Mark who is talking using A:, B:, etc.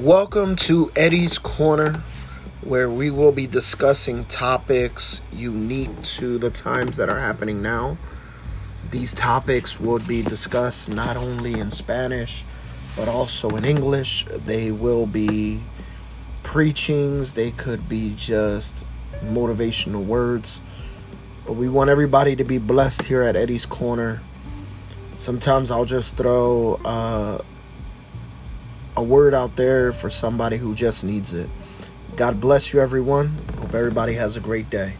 A: Welcome to Eddie's Corner, where we will be discussing topics unique to the times that are happening now. These topics will be discussed not only in Spanish, but also in English. They will be preachings, they could be just motivational words. But we want everybody to be blessed here at Eddie's Corner. Sometimes I'll just throw uh, a word out there for somebody who just needs it. God bless you, everyone. Hope everybody has a great day.